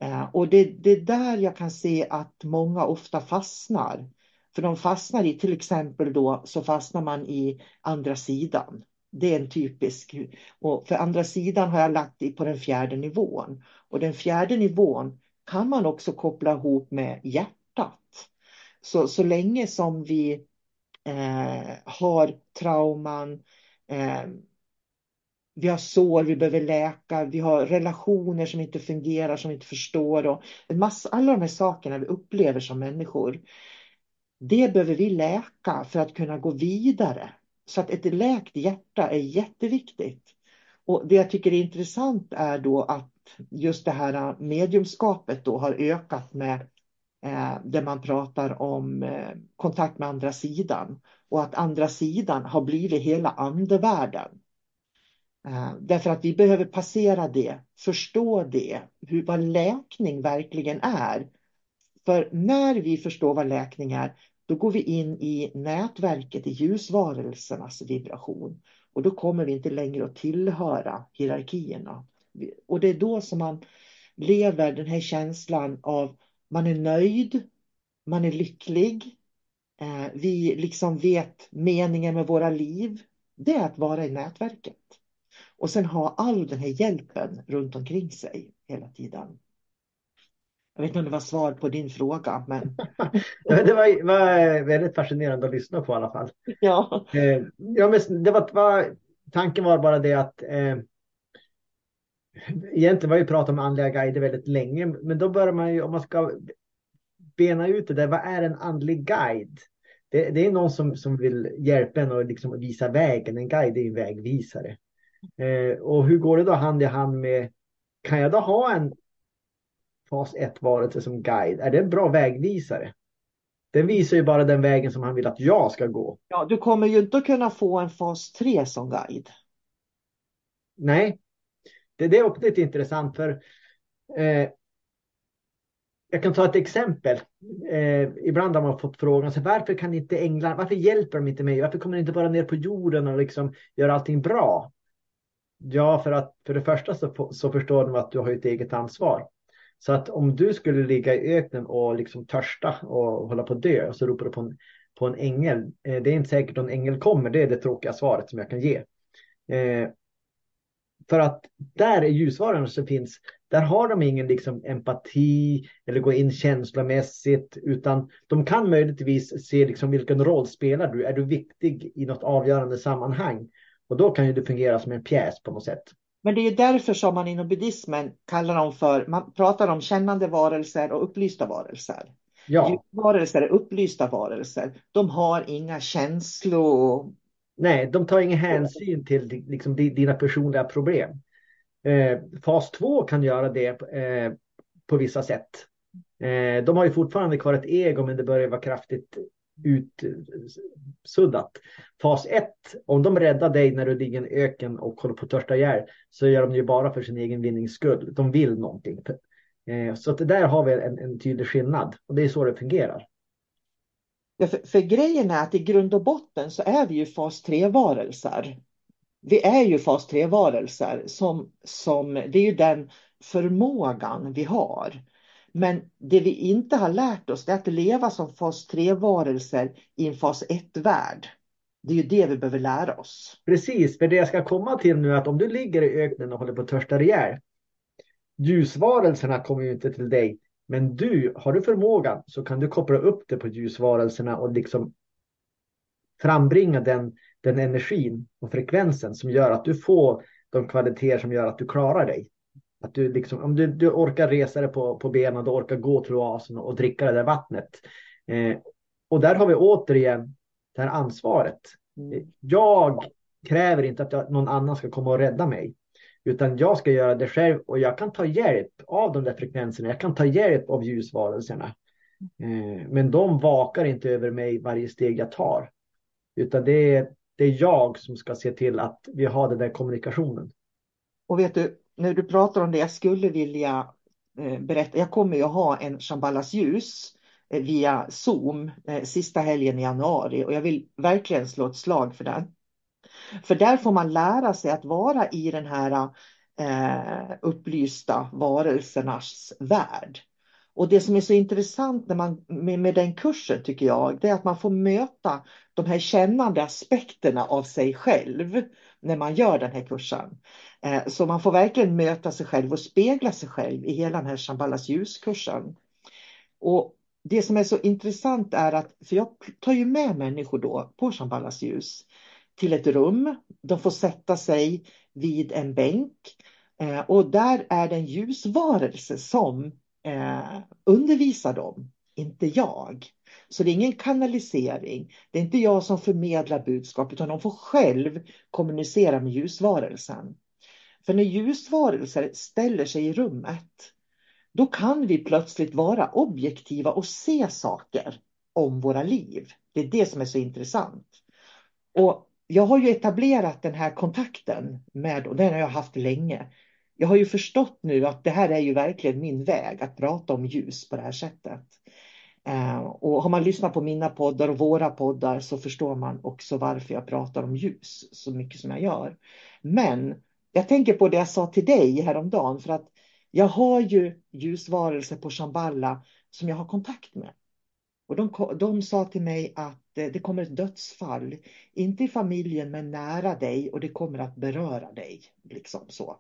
Eh, och det, det är där jag kan se att många ofta fastnar. För de fastnar i, till exempel då, så fastnar man i andra sidan. Det är en typisk, och för andra sidan har jag lagt på den fjärde nivån. Och den fjärde nivån kan man också koppla ihop med hjärtat. Så, så länge som vi eh, har trauman, eh, vi har sår vi behöver läka, vi har relationer som inte fungerar, som vi inte förstår. Och en massa, alla de här sakerna vi upplever som människor, det behöver vi läka för att kunna gå vidare. Så att ett läkt hjärta är jätteviktigt. Och det jag tycker är intressant är då att just det här eh, mediumskapet då har ökat med Eh, där man pratar om eh, kontakt med andra sidan och att andra sidan har blivit hela andevärlden. Eh, därför att vi behöver passera det, förstå det, hur, vad läkning verkligen är. För när vi förstår vad läkning är, då går vi in i nätverket, i ljusvarelsernas vibration. Och då kommer vi inte längre att tillhöra hierarkierna. Och det är då som man lever den här känslan av man är nöjd, man är lycklig. Eh, vi liksom vet meningen med våra liv. Det är att vara i nätverket. Och sen ha all den här hjälpen runt omkring sig hela tiden. Jag vet inte om det var svar på din fråga, men... det var, var, väldigt fascinerande att lyssna på i alla fall. Ja. Eh, ja men det var, var, tanken var bara det att eh, egentligen har vi pratat om andliga guider väldigt länge, men då börjar man ju, om man ska bena ut det där, vad är en andlig guide? Det, det är någon som, som vill hjälpa en och liksom visa vägen. En guide är en vägvisare. Eh, och hur går det då hand i hand med, kan jag då ha en fas 1-varelse som guide? Är det en bra vägvisare? Den visar ju bara den vägen som han vill att jag ska gå. Ja, du kommer ju inte att kunna få en fas 3 som guide. Nej, det, det är också lite intressant för eh, jag kan ta ett exempel. Eh, ibland har man fått frågan så varför kan inte änglar, varför hjälper de inte mig? Varför kommer de inte bara ner på jorden och liksom gör allting bra? Ja, för att för det första så, så förstår de att du har ett eget ansvar. Så att om du skulle ligga i öknen och liksom törsta och hålla på att dö och så ropar du på en, på en ängel. Eh, det är inte säkert att en ängel kommer. Det är det tråkiga svaret som jag kan ge. Eh, för att där är ljusvaran som finns, där har de ingen liksom empati eller gå in känslomässigt, utan de kan möjligtvis se liksom vilken roll spelar du? Är du viktig i något avgörande sammanhang? Och då kan ju det fungera som en pjäs på något sätt. Men det är därför som man inom buddhismen kallar dem för, man pratar om kännande varelser och upplysta varelser. Ja. Varelser är upplysta varelser. De har inga känslor. Nej, de tar ingen hänsyn till liksom, dina personliga problem. Eh, fas 2 kan göra det eh, på vissa sätt. Eh, de har ju fortfarande kvar ett ego, men det börjar vara kraftigt utsuddat. Fas 1, om de räddar dig när du ligger i en öken och håller på att törsta ihjäl, så gör de det ju bara för sin egen vinnings skull. De vill någonting. Eh, så att där har vi en, en tydlig skillnad och det är så det fungerar. Ja, för, för grejen är att i grund och botten så är vi ju fas 3-varelser. Vi är ju fas 3-varelser som, som, det är ju den förmågan vi har. Men det vi inte har lärt oss är att leva som fas 3-varelser i en fas 1-värld. Det är ju det vi behöver lära oss. Precis, för det jag ska komma till nu är att om du ligger i öknen och håller på att törsta ihjäl. Ljusvarelserna kommer ju inte till dig. Men du, har du förmågan så kan du koppla upp det på ljusvarelserna och liksom frambringa den, den energin och frekvensen som gör att du får de kvaliteter som gör att du klarar dig. Att du liksom, om du, du orkar resa dig på, på benen, du orkar gå till oasen och, och dricka det där vattnet. Eh, och där har vi återigen det här ansvaret. Mm. Jag kräver inte att någon annan ska komma och rädda mig. Utan jag ska göra det själv och jag kan ta hjälp av de där frekvenserna. Jag kan ta hjälp av ljusvarelserna. Eh, men de vakar inte över mig varje steg jag tar. Utan det är, det är jag som ska se till att vi har den där kommunikationen. Och vet du, när du pratar om det, jag skulle vilja eh, berätta. Jag kommer ju ha en Shambhalas ljus eh, via Zoom sista helgen i januari och jag vill verkligen slå ett slag för den. För där får man lära sig att vara i den här eh, upplysta varelsernas värld. Och det som är så intressant när man, med, med den kursen tycker jag, det är att man får möta de här kännande aspekterna av sig själv när man gör den här kursen. Eh, så man får verkligen möta sig själv och spegla sig själv i hela den här Shambhalas ljuskursen. Och det som är så intressant är att, för jag tar ju med människor då på Shambhalas ljus till ett rum. De får sätta sig vid en bänk eh, och där är det en ljusvarelse som eh, undervisar dem, inte jag. Så det är ingen kanalisering. Det är inte jag som förmedlar budskap utan de får själv kommunicera med ljusvarelsen. För när ljusvarelser ställer sig i rummet då kan vi plötsligt vara objektiva och se saker om våra liv. Det är det som är så intressant. Och jag har ju etablerat den här kontakten med, och den har jag haft länge. Jag har ju förstått nu att det här är ju verkligen min väg att prata om ljus på det här sättet. Eh, och har man lyssnat på mina poddar och våra poddar så förstår man också varför jag pratar om ljus så mycket som jag gör. Men jag tänker på det jag sa till dig häromdagen för att jag har ju ljusvarelser på Shamballa som jag har kontakt med. Och de, de sa till mig att det kommer ett dödsfall, inte i familjen men nära dig och det kommer att beröra dig. Liksom så.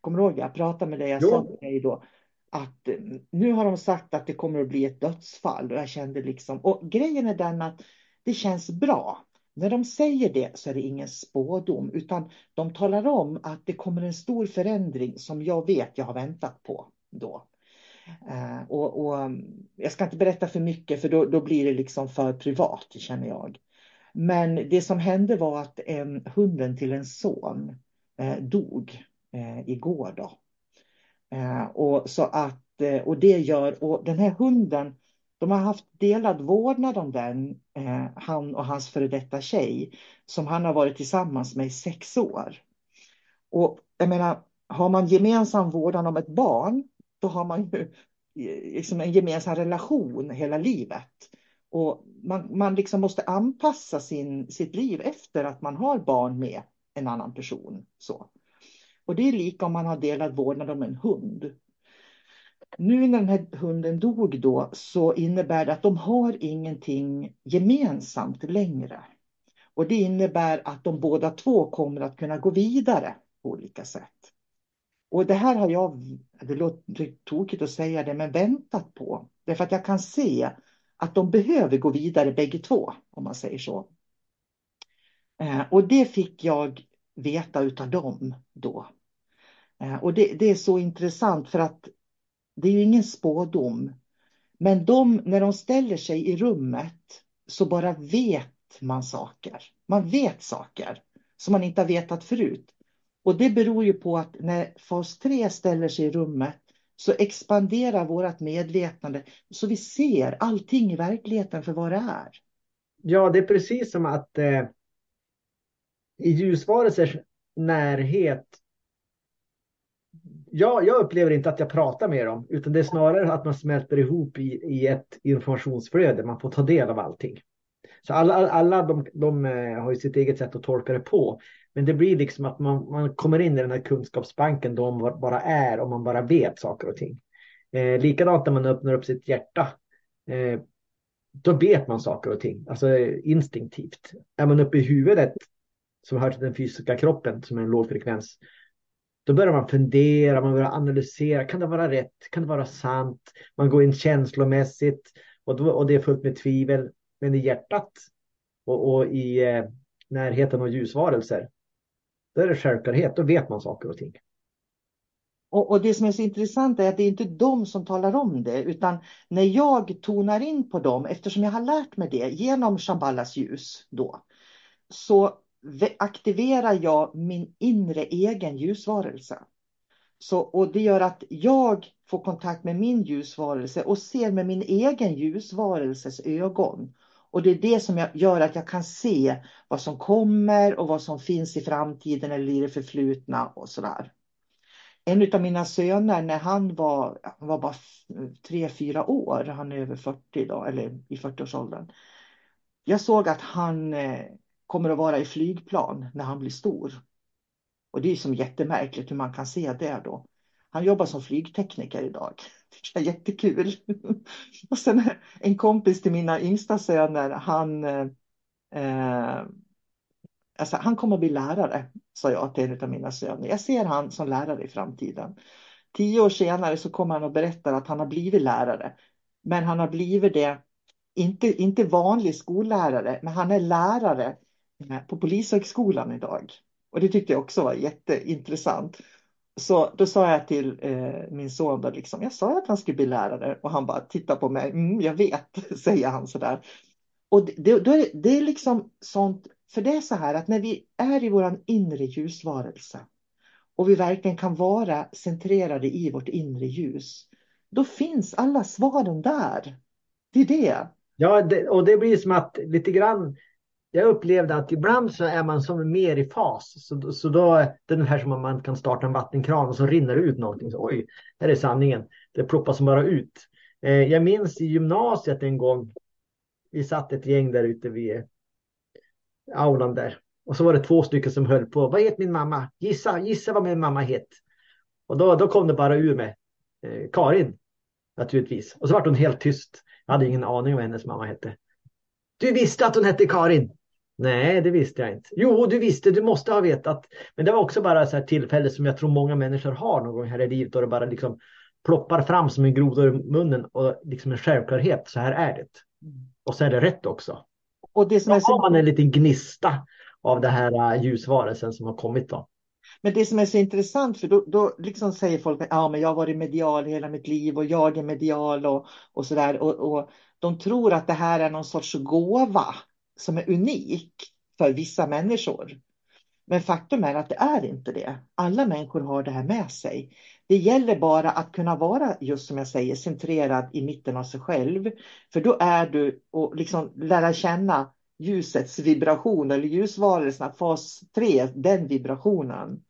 Kommer du ihåg, jag pratade med dig, jag jo. sa till dig då att nu har de sagt att det kommer att bli ett dödsfall och jag kände liksom, och grejen är den att det känns bra. När de säger det så är det ingen spådom, utan de talar om att det kommer en stor förändring som jag vet jag har väntat på då. Eh, och, och, mm, jag ska inte berätta för mycket för då, då blir det liksom för privat känner jag. Men det som hände var att en, hunden till en son eh, dog eh, igår. Då. Eh, och, så att, eh, och det gör, och den här hunden, de har haft delad vårdnad om den, eh, han och hans före detta tjej, som han har varit tillsammans med i sex år. Och jag menar, har man gemensam vårdnad om ett barn, då har man ju liksom en gemensam relation hela livet. Och man, man liksom måste anpassa sin, sitt liv efter att man har barn med en annan person. Så. Och det är lika om man har delad vårdnad om en hund. Nu när den här hunden dog då så innebär det att de har ingenting gemensamt längre. Och det innebär att de båda två kommer att kunna gå vidare på olika sätt. Och det här har jag, det låter tokigt att säga det, men väntat på. Därför att jag kan se att de behöver gå vidare bägge två, om man säger så. Eh, och det fick jag veta utav dem då. Eh, och det, det, är så intressant för att det är ju ingen spådom. Men de, när de ställer sig i rummet så bara vet man saker. Man vet saker som man inte har vetat förut. Och det beror ju på att när fas 3 ställer sig i rummet så expanderar vårt medvetande så vi ser allting i verkligheten för vad det är. Ja, det är precis som att eh, i ljusvarelsers närhet Ja, jag upplever inte att jag pratar med dem, utan det är snarare att man smälter ihop i, i ett informationsflöde. Man får ta del av allting. Så alla, alla de, de eh, har ju sitt eget sätt att tolka det på. Men det blir liksom att man, man kommer in i den här kunskapsbanken då man bara är och man bara vet saker och ting. Eh, likadant när man öppnar upp sitt hjärta. Eh, då vet man saker och ting, alltså instinktivt. Är man uppe i huvudet, som hör till den fysiska kroppen, som är en låg frekvens, då börjar man fundera, man börjar analysera. Kan det vara rätt? Kan det vara sant? Man går in känslomässigt och, då, och det är fullt med tvivel. Men i hjärtat och, och i eh, närheten av ljusvarelser, då är det självklarhet. Då vet man saker och ting. Och, och, det som är så intressant är att det är inte de som talar om det, utan när jag tonar in på dem, eftersom jag har lärt mig det genom Shambhalas ljus då, så aktiverar jag min inre egen ljusvarelse. Så, och det gör att jag får kontakt med min ljusvarelse och ser med min egen ljusvarelses ögon. Och det är det som gör att jag kan se vad som kommer och vad som finns i framtiden eller i det förflutna och sådär. En av mina söner när han var, han var bara tre, fyra år, han är över 40 då, eller i 40-årsåldern. Jag såg att han eh, kommer att vara i flygplan när han blir stor. Och det är som jättemärkligt hur man kan se det då. Han jobbar som flygtekniker idag. Det är jättekul. Och sen en kompis till mina yngsta söner, han, eh, eh alltså han kommer att bli lärare, sa jag till en av mina söner. Jag ser han som lärare i framtiden. Tio år senare så kommer han och berättar att han har blivit lärare. Men han har blivit det, inte, inte vanlig skollärare, men han är lärare eh, på Polishögskolan idag. Och det tyckte jag också var jätteintressant. Så då sa jag till eh, min son, då, liksom, jag sa att han skulle bli lärare och han bara tittar på mig, mm, jag vet, säger han sådär. Och det, det, är, det är liksom sånt, för det är så här att när vi är i vår inre ljusvarelse och vi verkligen kan vara centrerade i vårt inre ljus, då finns alla svaren där. Det är det. Ja, det, och det blir som att lite grann jag upplevde att ibland så är man som mer i fas. Så, så då är det den här som om man kan starta en vattenkran och så rinner det ut någonting. Så, Oj, här är sanningen. Det ploppar som bara ut. Eh, jag minns i gymnasiet en gång. Vi satt ett gäng där ute vid aulan där. Och så var det två stycken som höll på. Vad heter min mamma? Gissa, gissa vad min mamma heter. Och då, då kom det bara ur mig. Eh, Karin, naturligtvis. Och så var hon helt tyst. Jag hade ingen aning om vad hennes mamma hette. Du visste att hon hette Karin. Nej, det visste jag inte. Jo, du visste, du måste ha vetat. Men det var också bara så här tillfälle som jag tror många människor har någon gång här i livet då det bara liksom ploppar fram som en groda i munnen och liksom en självklarhet. Så här är det. Och så är det rätt också. och det som då är så... har man en liten gnista av det här äh, ljusvarelsen som har kommit då. Men det som är så intressant, för då, då liksom säger folk att ja, men jag har varit medial hela mitt liv och jag är medial och, och sådär. Och, och de tror att det här är någon sorts gåva som är unik för vissa människor. Men faktum är att det är inte det. Alla människor har det här med sig. Det gäller bara att kunna vara, just som jag säger, centrerad i mitten av sig själv. För då är du och liksom lära känna ljusets vibration eller ljusvarelserna, fas 3, den vibrationen.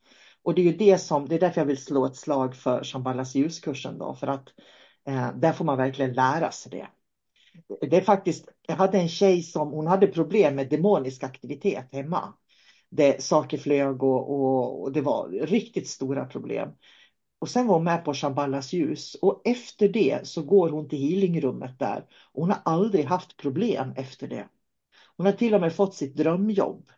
Och det är ju det som, det är därför jag vill slå ett slag för Shambhalas ljuskursen då, för att eh, där får man verkligen lära sig det. Det är faktiskt, jag hade en tjej som, hon hade problem med demonisk aktivitet hemma. Det, saker flög och, och, och det var riktigt stora problem. Och sen var hon med på Shamballas ljus och efter det så går hon till healingrummet där. Och hon har aldrig haft problem efter det. Hon har till och med fått sitt drömjobb.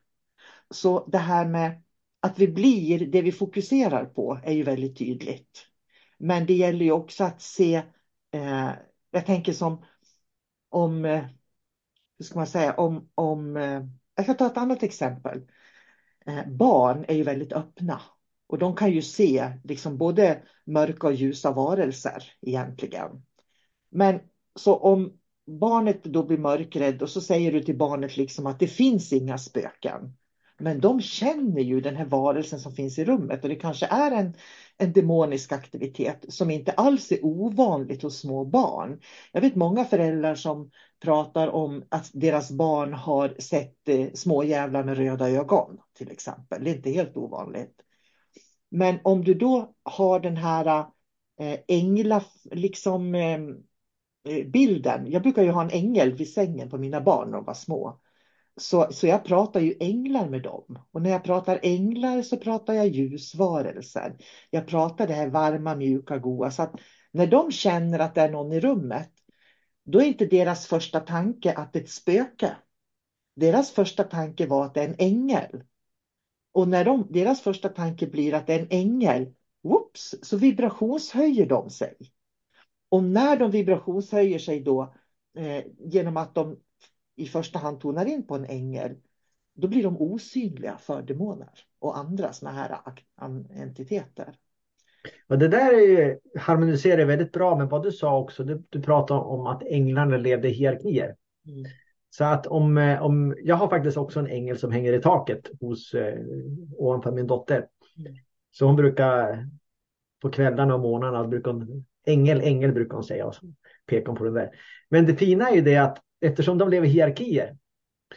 Så det här med att vi blir det vi fokuserar på är ju väldigt tydligt. Men det gäller ju också att se, eh, jag tänker som om, eh, hur ska man säga, om, om eh, jag kan ta ett annat exempel. Eh, barn är ju väldigt öppna och de kan ju se liksom både mörka och ljusa varelser egentligen. Men så om barnet då blir mörkrädd och så säger du till barnet liksom att det finns inga spöken. Men de känner ju den här varelsen som finns i rummet och det kanske är en, en demonisk aktivitet som inte alls är ovanligt hos små barn. Jag vet många föräldrar som pratar om att deras barn har sett eh, små jävlar med röda ögon till exempel. Det är inte helt ovanligt. Men om du då har den här eh, ängla, liksom eh, eh bilden. Jag brukar ju ha en ängel vid sängen på mina barn när de var små. Så, så jag pratar ju änglar med dem. Och när jag pratar änglar så pratar jag ljusvarelser. Jag pratar det här varma, mjuka, goa. Så att när de känner att det är någon i rummet, då är inte deras första tanke att det är ett spöke. Deras första tanke var att det är en ängel. Och när de, deras första tanke blir att det är en ängel, whoops, så vibrationshöjer de sig. Och när de vibrationshöjer sig då eh, genom att de i första hand tonar in på en ängel, då blir de osynliga för demoner och andra sådana här entiteter. Och det där är, harmoniserar väldigt bra med vad du sa också. Du, du pratade om att änglarna levde i hierarkier. Mm. Så att om, eh, om, jag har faktiskt också en ängel som hänger i taket hos, eh, ovanför min dotter. Mm. Så hon brukar på kvällarna och morgnarna, brukar hon, ängel, ängel brukar hon säga och så pekar hon på den där. Men det fina är ju det att eftersom de lever i hierarkier.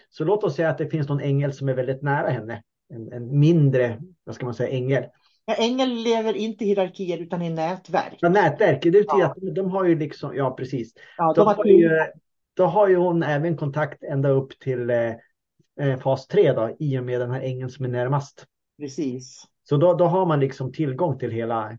Så låt oss säga att det finns någon ängel som är väldigt nära henne. En, en mindre, vad ska man säga, ängel. Ja, ängel lever inte i hierarkier utan i nätverk. Ja, nätverk, det betyder ja. att de har ju liksom, ja precis. Ja, de har ju, då har ju hon även kontakt ända upp till eh, eh, fas 3 då, i och med den här ängeln som är närmast. Precis. Så då, då har man liksom tillgång till hela,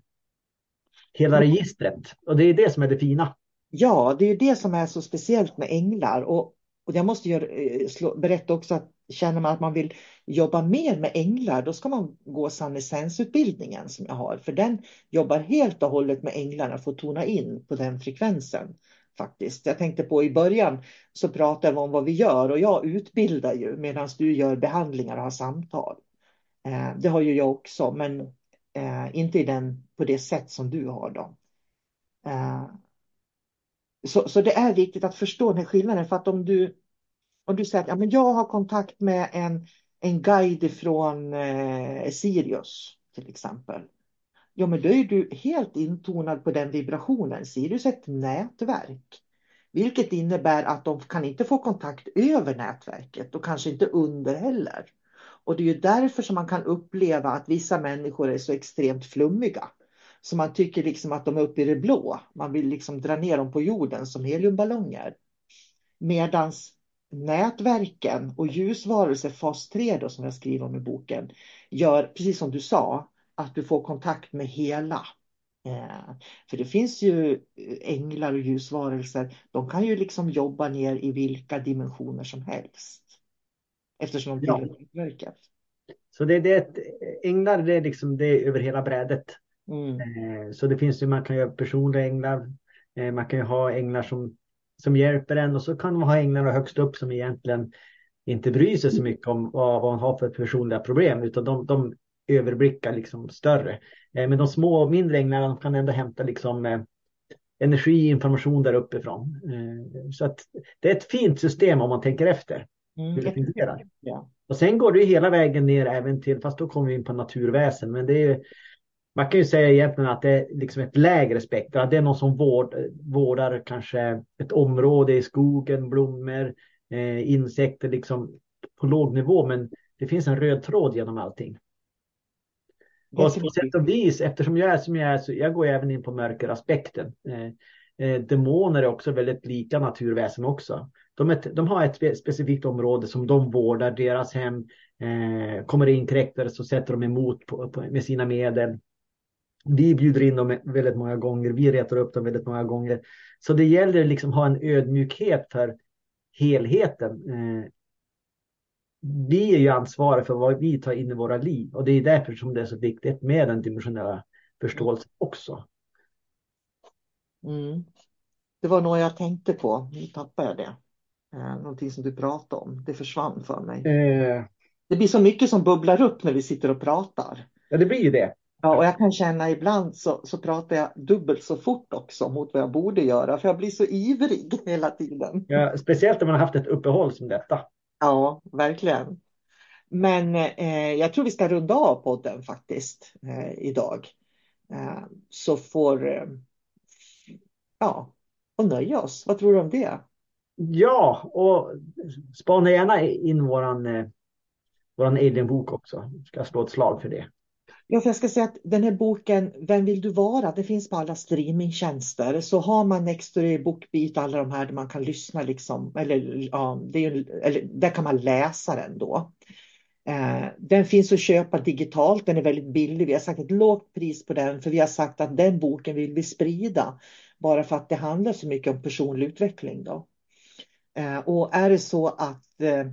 hela registret. Och det är det som är det fina. Ja, det är det som är så speciellt med änglar. Och, och jag måste göra, eh, slå, berätta också att känner man att man vill jobba mer med änglar, då ska man gå sannesensutbildningen som jag har. För den jobbar helt och hållet med änglarna, får tona in på den frekvensen. Faktiskt. Jag tänkte på i början så pratade vi om vad vi gör och jag utbildar ju medan du gör behandlingar och har samtal. Eh, det har ju jag också, men eh, inte i den, på det sätt som du har. Då. Eh, så, så det är viktigt att förstå den här skillnaden för att om du, om du säger att ja, men jag har kontakt med en, en guide från eh, Sirius till exempel. Ja, men då är du helt intonad på den vibrationen. Sirius är ett nätverk. Vilket innebär att de kan inte få kontakt över nätverket och kanske inte under heller. Och det är ju därför som man kan uppleva att vissa människor är så extremt flummiga. Så man tycker liksom att de är uppe i det blå. Man vill liksom dra ner dem på jorden som heliumballonger. Medans nätverken och ljusvarelser fas 3 då, som jag skriver om i boken gör, precis som du sa, att du får kontakt med hela. Eh, för det finns ju änglar och ljusvarelser. De kan ju liksom jobba ner i vilka dimensioner som helst. Eftersom de tillhör ja. nätverket. Så det, det, änglar det är liksom det är över hela brädet. Mm. Eh, så det finns ju, man kan ha personliga änglar. Eh, man kan ju ha änglar som, som hjälper en och så kan man ha änglar högst upp som egentligen inte bryr sig så mycket om vad, vad man har för personliga problem utan de, de överblickar liksom större. Eh, men de små mindre änglarna kan ändå hämta liksom energi, information där uppifrån. Så att det är ett fint system om man tänker efter Mm, hur det fungerar. Ja. Och sen går det ju hela vägen ner även till, fast då kommer vi in på naturväsen, men det är man kan ju säga egentligen att det är liksom ett lägre spektra. Det är någon som vård, vårdar kanske ett område i skogen, blommor, eh, insekter liksom på låg nivå. Men det finns en röd tråd genom allting. Och på sätt och vis, eftersom jag är som jag är, så jag går även in på mörkeraspekten. Eh, eh, demoner är också väldigt lika naturväsen också. De, är, de har ett specifikt område som de vårdar, deras hem. Eh, kommer det inkräktare så sätter de emot på, på, med sina medel. Vi bjuder in dem väldigt många gånger, vi retar upp dem väldigt många gånger. Så det gäller liksom ha en ödmjukhet för helheten. Eh, vi är ju ansvariga för vad vi tar in i våra liv och det är därför som det är så viktigt med den dimensionella förståelsen också. Mm. Det var något jag tänkte på, nu tappade jag det. Eh, någonting som du pratade om, det försvann för mig. Eh, Det blir så mycket som bubblar upp när vi sitter och pratar. ja, det blir ju det. Ja, och jag kan känna ibland så, så pratar jag dubbelt så fort också mot vad jag borde göra, för jag blir så ivrig hela tiden. Ja, speciellt när man har haft ett uppehåll som detta. Ja, verkligen. Men eh, jag tror vi ska runda av podden faktiskt eh, idag. Eh, så får, eh, ja, och nöja oss. Vad tror du om det? Ja, och spana gärna in våran, eh, våran Alien-bok också. Ska slå ett slag för det. Ja, för jag ska säga att den här boken, Vem vill du vara? Det finns på alla streamingtjänster. Så har man Nextory, Bookbeat, alla de här där man kan lyssna liksom, eller, ja, det är, ju- eller där kan man läsa den då. Eh, den finns att köpa digitalt, den är väldigt billig. Vi har sagt ett lågt pris på den för vi har sagt att den boken vill vi sprida. Bara för att det handlar så mycket om personlig utveckling då. Eh, och är det så att eh,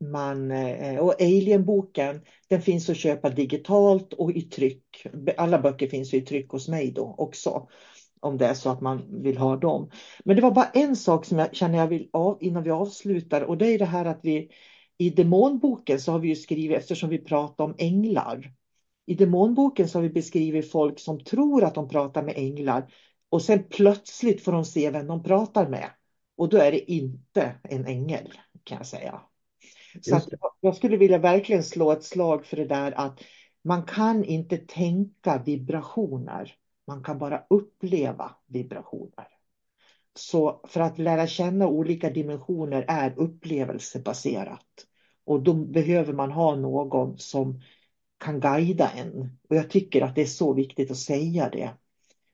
man, eh, och Alien-boken, den finns att köpa digitalt och i tryck. Alla böcker finns i tryck hos mig då också. Om det är så att man vill ha dem. Men det var bara en sak som jag känner jag vill av innan vi avslutar och det är det här att vi i demonboken så har vi ju skrivit, eftersom vi pratar om änglar. I demonboken så har vi beskrivit folk som tror att de pratar med änglar och sen plötsligt får de se vem de pratar med. Och då är det inte en ängel kan jag säga. Så jag skulle vilja verkligen slå ett slag för det där att man kan inte tänka vibrationer. Man kan bara uppleva vibrationer. Så för att lära känna olika dimensioner är upplevelsebaserat. Och då behöver man ha någon som kan guida en. Och jag tycker att det är så viktigt att säga det.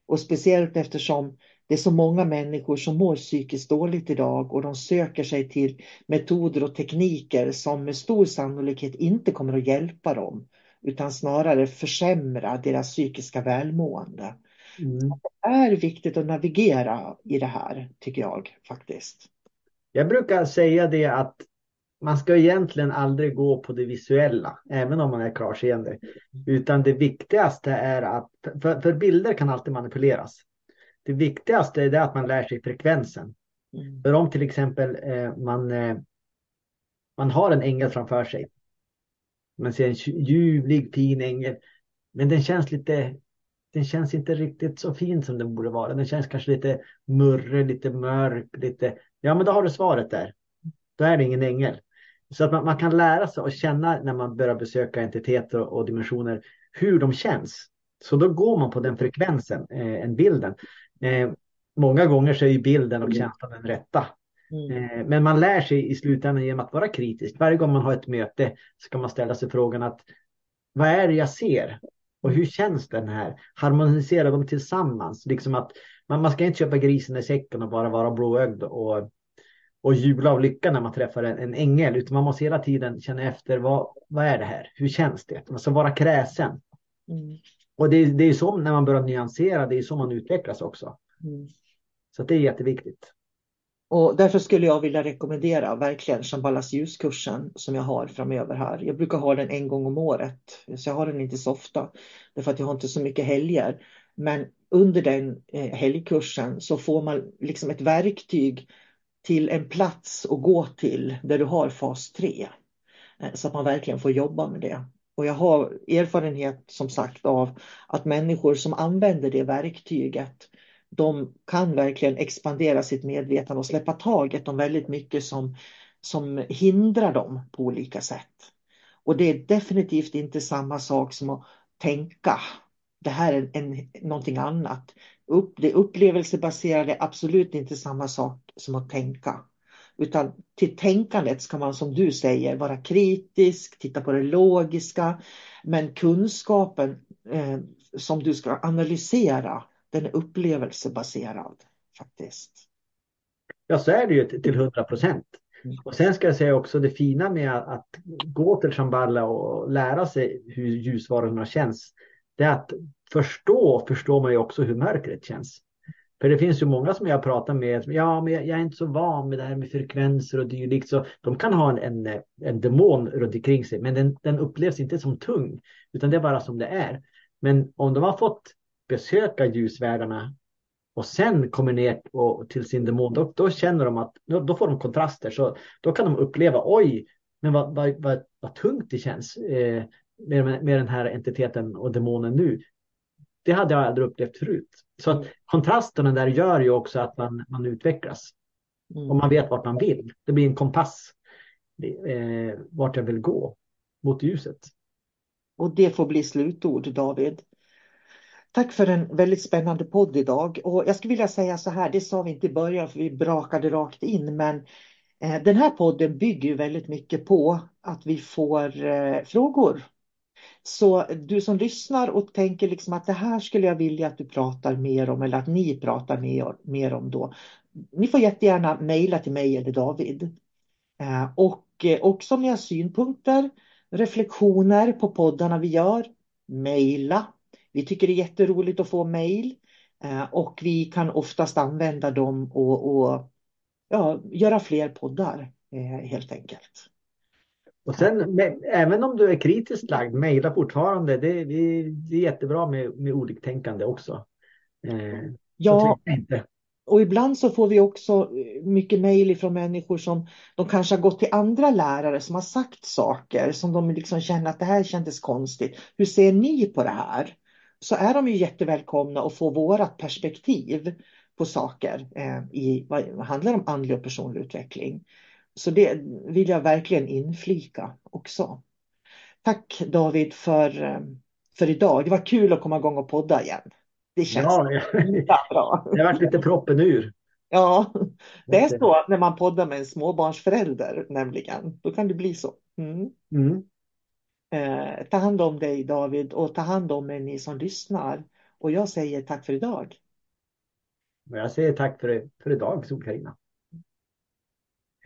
Och speciellt eftersom det är så många människor som mår psykiskt dåligt idag och de söker sig till metoder och tekniker som med stor sannolikhet inte kommer att hjälpa dem utan snarare försämra deras psykiska välmående. Mm. Det är viktigt att navigera i det här tycker jag faktiskt. Jag brukar säga det att man ska egentligen aldrig gå på det visuella, även om man är klarseende. Utan det viktigaste är att, för, för bilder kan alltid manipuleras. Det viktigaste är att man lär sig frekvensen. Mm. För om till exempel eh, man, eh, man har en ängel framför sig. Man ser en ljuvlig, fin ängel. Men den känns lite, den känns inte riktigt så fin som den borde vara. Den känns kanske lite murrig, lite mörk, lite, ja men då har du svaret där. Då är det ingen ängel. Så att man, man kan lära sig och känna när man börjar besöka entiteter och, och dimensioner hur de känns. Så då går man på den frekvensen, eh, en bilden. Eh, många gånger så är ju bilden och känslan den rätta. Mm. Eh, Men man lär sig i slutändan genom att vara kritisk. Varje gång man har ett möte ska man ställa sig frågan att vad är det jag ser? Och hur känns den här? Harmoniserar de tillsammans? Liksom att man, man ska inte köpa grisen i säcken och bara vara blåögd och, och jubla av lycka när man träffar en, en ängel. Utan man måste hela tiden känna efter vad, vad är det här? Hur känns det? Man ska vara kräsen. Mm. Och det, är- det är så när man börjar nyansera, det är så man utvecklas också. Mm. Så det är jätteviktigt. Och därför skulle jag vilja rekommendera verkligen Shambhalas ljuskursen som jag har framöver här. Jag brukar ha den en gång om året, så jag har den inte så ofta. Därför att jag har inte så mycket helger. Men under den eh, helgkursen så får man liksom ett verktyg till en plats att gå till där du har fas 3. Eh, så att man verkligen får jobba med det. Och jag har erfarenhet som sagt av att människor som använder det verktyget de kan verkligen expandera sitt medvetande och släppa taget om väldigt mycket som, som hindrar dem på olika sätt. Och det är definitivt inte samma sak som att tänka. Det här är en, någonting annat. Upp, det upplevelsebaserade är absolut inte samma sak som att tänka. Utan till tänkandet ska man som du säger vara kritisk, titta på det logiska. Men kunskapen eh, som du ska analysera, den är upplevelsebaserad faktiskt. Ja, så är det ju till 100 procent. Mm. Och sen ska jag säga också det fina med att gå till Shambhala och lära sig hur ljusvarorna känns. Det är att förstå, förstår man ju också hur mörkret känns. För det finns ju många som jag pratar med, ja men jag, är inte så van med det här med frekvenser och dylikt. Så de kan ha en, en, en demon runt omkring sig, men den, den upplevs inte som tung, utan det är bara som det är. Men om de har fått besöka ljusvärdarna och sen kommer ner och, till sin demon, då, då känner de att då, då, får de kontraster. Så då kan de uppleva, oj, men vad, vad, vad, vad tungt det känns eh, med, med den här entiteten och demonen nu. Det hade jag aldrig upplevt förut. Så att kontrasterna där gör ju också att man, man utvecklas. Mm. Och man vet vart man vill. Det blir en kompass eh, vart jag vill gå mot ljuset. Och det får bli slutord David. Tack för en väldigt spännande podd idag. Och jag skulle vilja säga så här, det sa vi inte i början för vi brakade rakt in, men eh, den här podden bygger ju väldigt mycket på att vi får eh, frågor så du som lyssnar och tänker liksom att det här skulle jag vilja att du pratar mer om eller att ni pratar mer, mer om då. Ni får jättegärna mejla till mig eller David. Eh, och eh, också om ni har synpunkter, reflektioner på poddarna vi gör, mejla. Vi tycker det är jätteroligt att få mejl eh, och vi kan oftast använda dem och, och ja, göra fler poddar helt enkelt. Och sen, även om du är kritiskt lagd, mejla fortfarande. Det, det, det, är jättebra med, med oliktänkande också. Eh, ja, och ibland så får vi också mycket mejl från människor som de kanske har gått till andra lärare som har sagt saker som de liksom känner att det här kändes konstigt. Hur ser ni på det här? Så är de ju jättevälkomna att få vårat perspektiv på saker eh, i vad handlar om andlig och personlig utveckling. Så det vill jag verkligen inflika också. Tack David för, eh, för idag. Det var kul att komma igång och podda igen. Det känns ja, bra. Det har varit lite proppen ur. Ja, det är så när man poddar med en småbarnsförälder nämligen. Då kan det bli så. Mm. Mm. Eh, ta hand om dig David och ta hand om er ni som lyssnar. Och jag säger tack för idag. Jag säger tack för, för idag Sol-Carina.